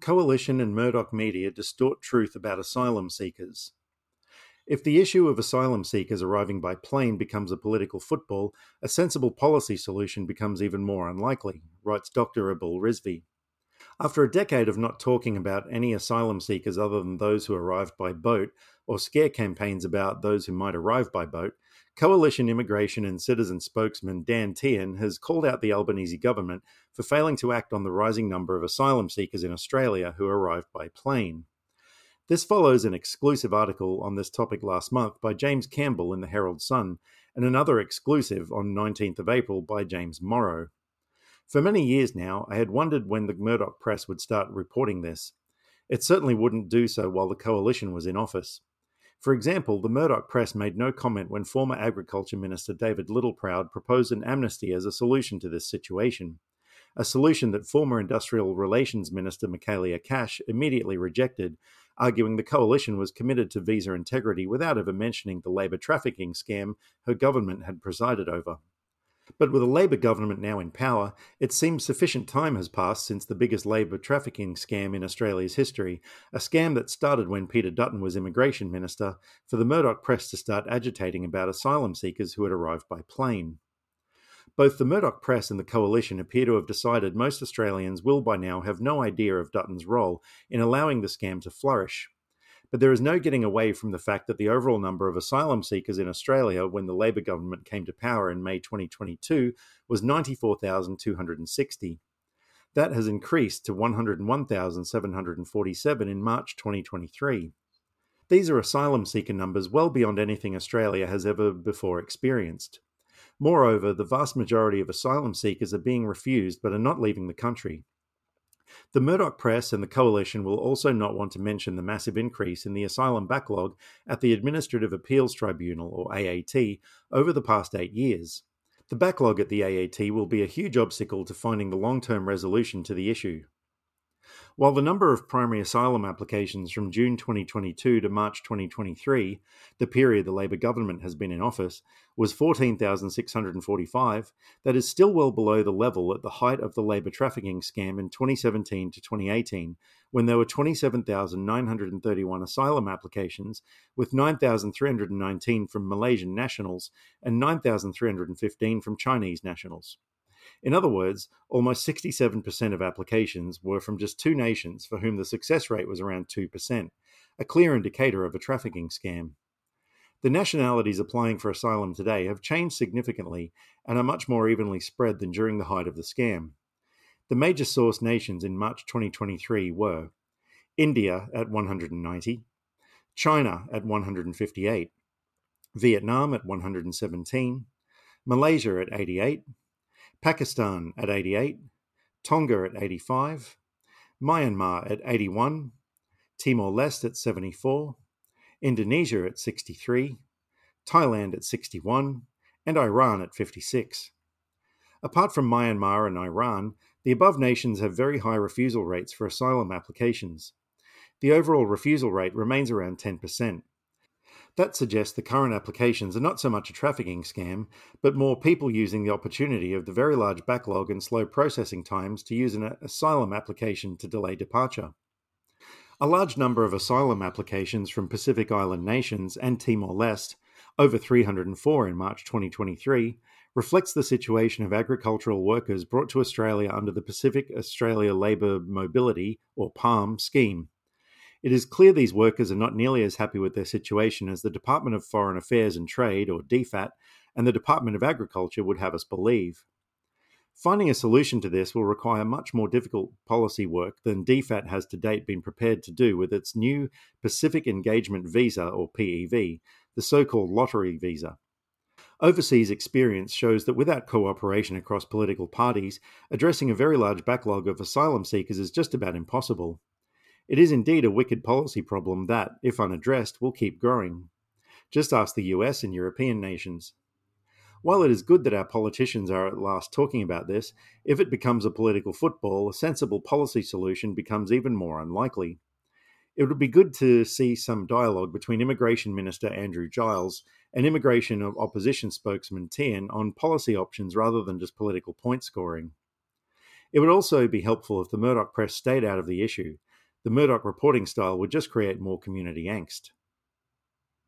Coalition and Murdoch media distort truth about asylum seekers. If the issue of asylum seekers arriving by plane becomes a political football, a sensible policy solution becomes even more unlikely, writes Dr. Abul Rizvi. After a decade of not talking about any asylum seekers other than those who arrived by boat, or scare campaigns about those who might arrive by boat, Coalition Immigration and Citizen spokesman Dan Tehan has called out the Albanese government for failing to act on the rising number of asylum seekers in Australia who arrived by plane. This follows an exclusive article on this topic last month by James Campbell in the Herald Sun and another exclusive on 19th of April by James Morrow. For many years now, I had wondered when the Murdoch press would start reporting this. It certainly wouldn't do so while the coalition was in office. For example, the Murdoch press made no comment when former Agriculture Minister David Littleproud proposed an amnesty as a solution to this situation, a solution that former Industrial Relations Minister Michaelia Cash immediately rejected, arguing the coalition was committed to visa integrity without ever mentioning the labour trafficking scam her government had presided over. But with a Labor government now in power, it seems sufficient time has passed since the biggest labour trafficking scam in Australia's history, a scam that started when Peter Dutton was Immigration Minister, for the Murdoch press to start agitating about asylum seekers who had arrived by plane. Both the Murdoch press and the coalition appear to have decided most Australians will by now have no idea of Dutton's role in allowing the scam to flourish. But there is no getting away from the fact that the overall number of asylum seekers in Australia when the Labor government came to power in May 2022 was 94,260. That has increased to 101,747 in March 2023. These are asylum seeker numbers well beyond anything Australia has ever before experienced. Moreover, the vast majority of asylum seekers are being refused but are not leaving the country. The Murdoch press and the coalition will also not want to mention the massive increase in the asylum backlog at the Administrative Appeals Tribunal, or AAT, over the past eight years. The backlog at the AAT will be a huge obstacle to finding the long term resolution to the issue. While the number of primary asylum applications from June 2022 to March 2023, the period the Labor government has been in office, was 14,645, that is still well below the level at the height of the labour trafficking scam in 2017 to 2018, when there were 27,931 asylum applications, with 9,319 from Malaysian nationals and 9,315 from Chinese nationals. In other words, almost 67% of applications were from just two nations for whom the success rate was around 2%, a clear indicator of a trafficking scam. The nationalities applying for asylum today have changed significantly and are much more evenly spread than during the height of the scam. The major source nations in March 2023 were India at 190, China at 158, Vietnam at 117, Malaysia at 88, Pakistan at 88, Tonga at 85, Myanmar at 81, Timor Leste at 74, Indonesia at 63, Thailand at 61, and Iran at 56. Apart from Myanmar and Iran, the above nations have very high refusal rates for asylum applications. The overall refusal rate remains around 10%. That suggests the current applications are not so much a trafficking scam, but more people using the opportunity of the very large backlog and slow processing times to use an asylum application to delay departure. A large number of asylum applications from Pacific Island nations and Timor Leste, over 304 in March 2023, reflects the situation of agricultural workers brought to Australia under the Pacific Australia Labour Mobility, or PALM, scheme. It is clear these workers are not nearly as happy with their situation as the Department of Foreign Affairs and Trade, or DFAT, and the Department of Agriculture would have us believe. Finding a solution to this will require much more difficult policy work than DFAT has to date been prepared to do with its new Pacific Engagement Visa, or PEV, the so called lottery visa. Overseas experience shows that without cooperation across political parties, addressing a very large backlog of asylum seekers is just about impossible. It is indeed a wicked policy problem that, if unaddressed, will keep growing. Just ask the US and European nations. While it is good that our politicians are at last talking about this, if it becomes a political football, a sensible policy solution becomes even more unlikely. It would be good to see some dialogue between Immigration Minister Andrew Giles and Immigration Opposition spokesman Tehan on policy options rather than just political point scoring. It would also be helpful if the Murdoch press stayed out of the issue The Murdoch reporting style would just create more community angst.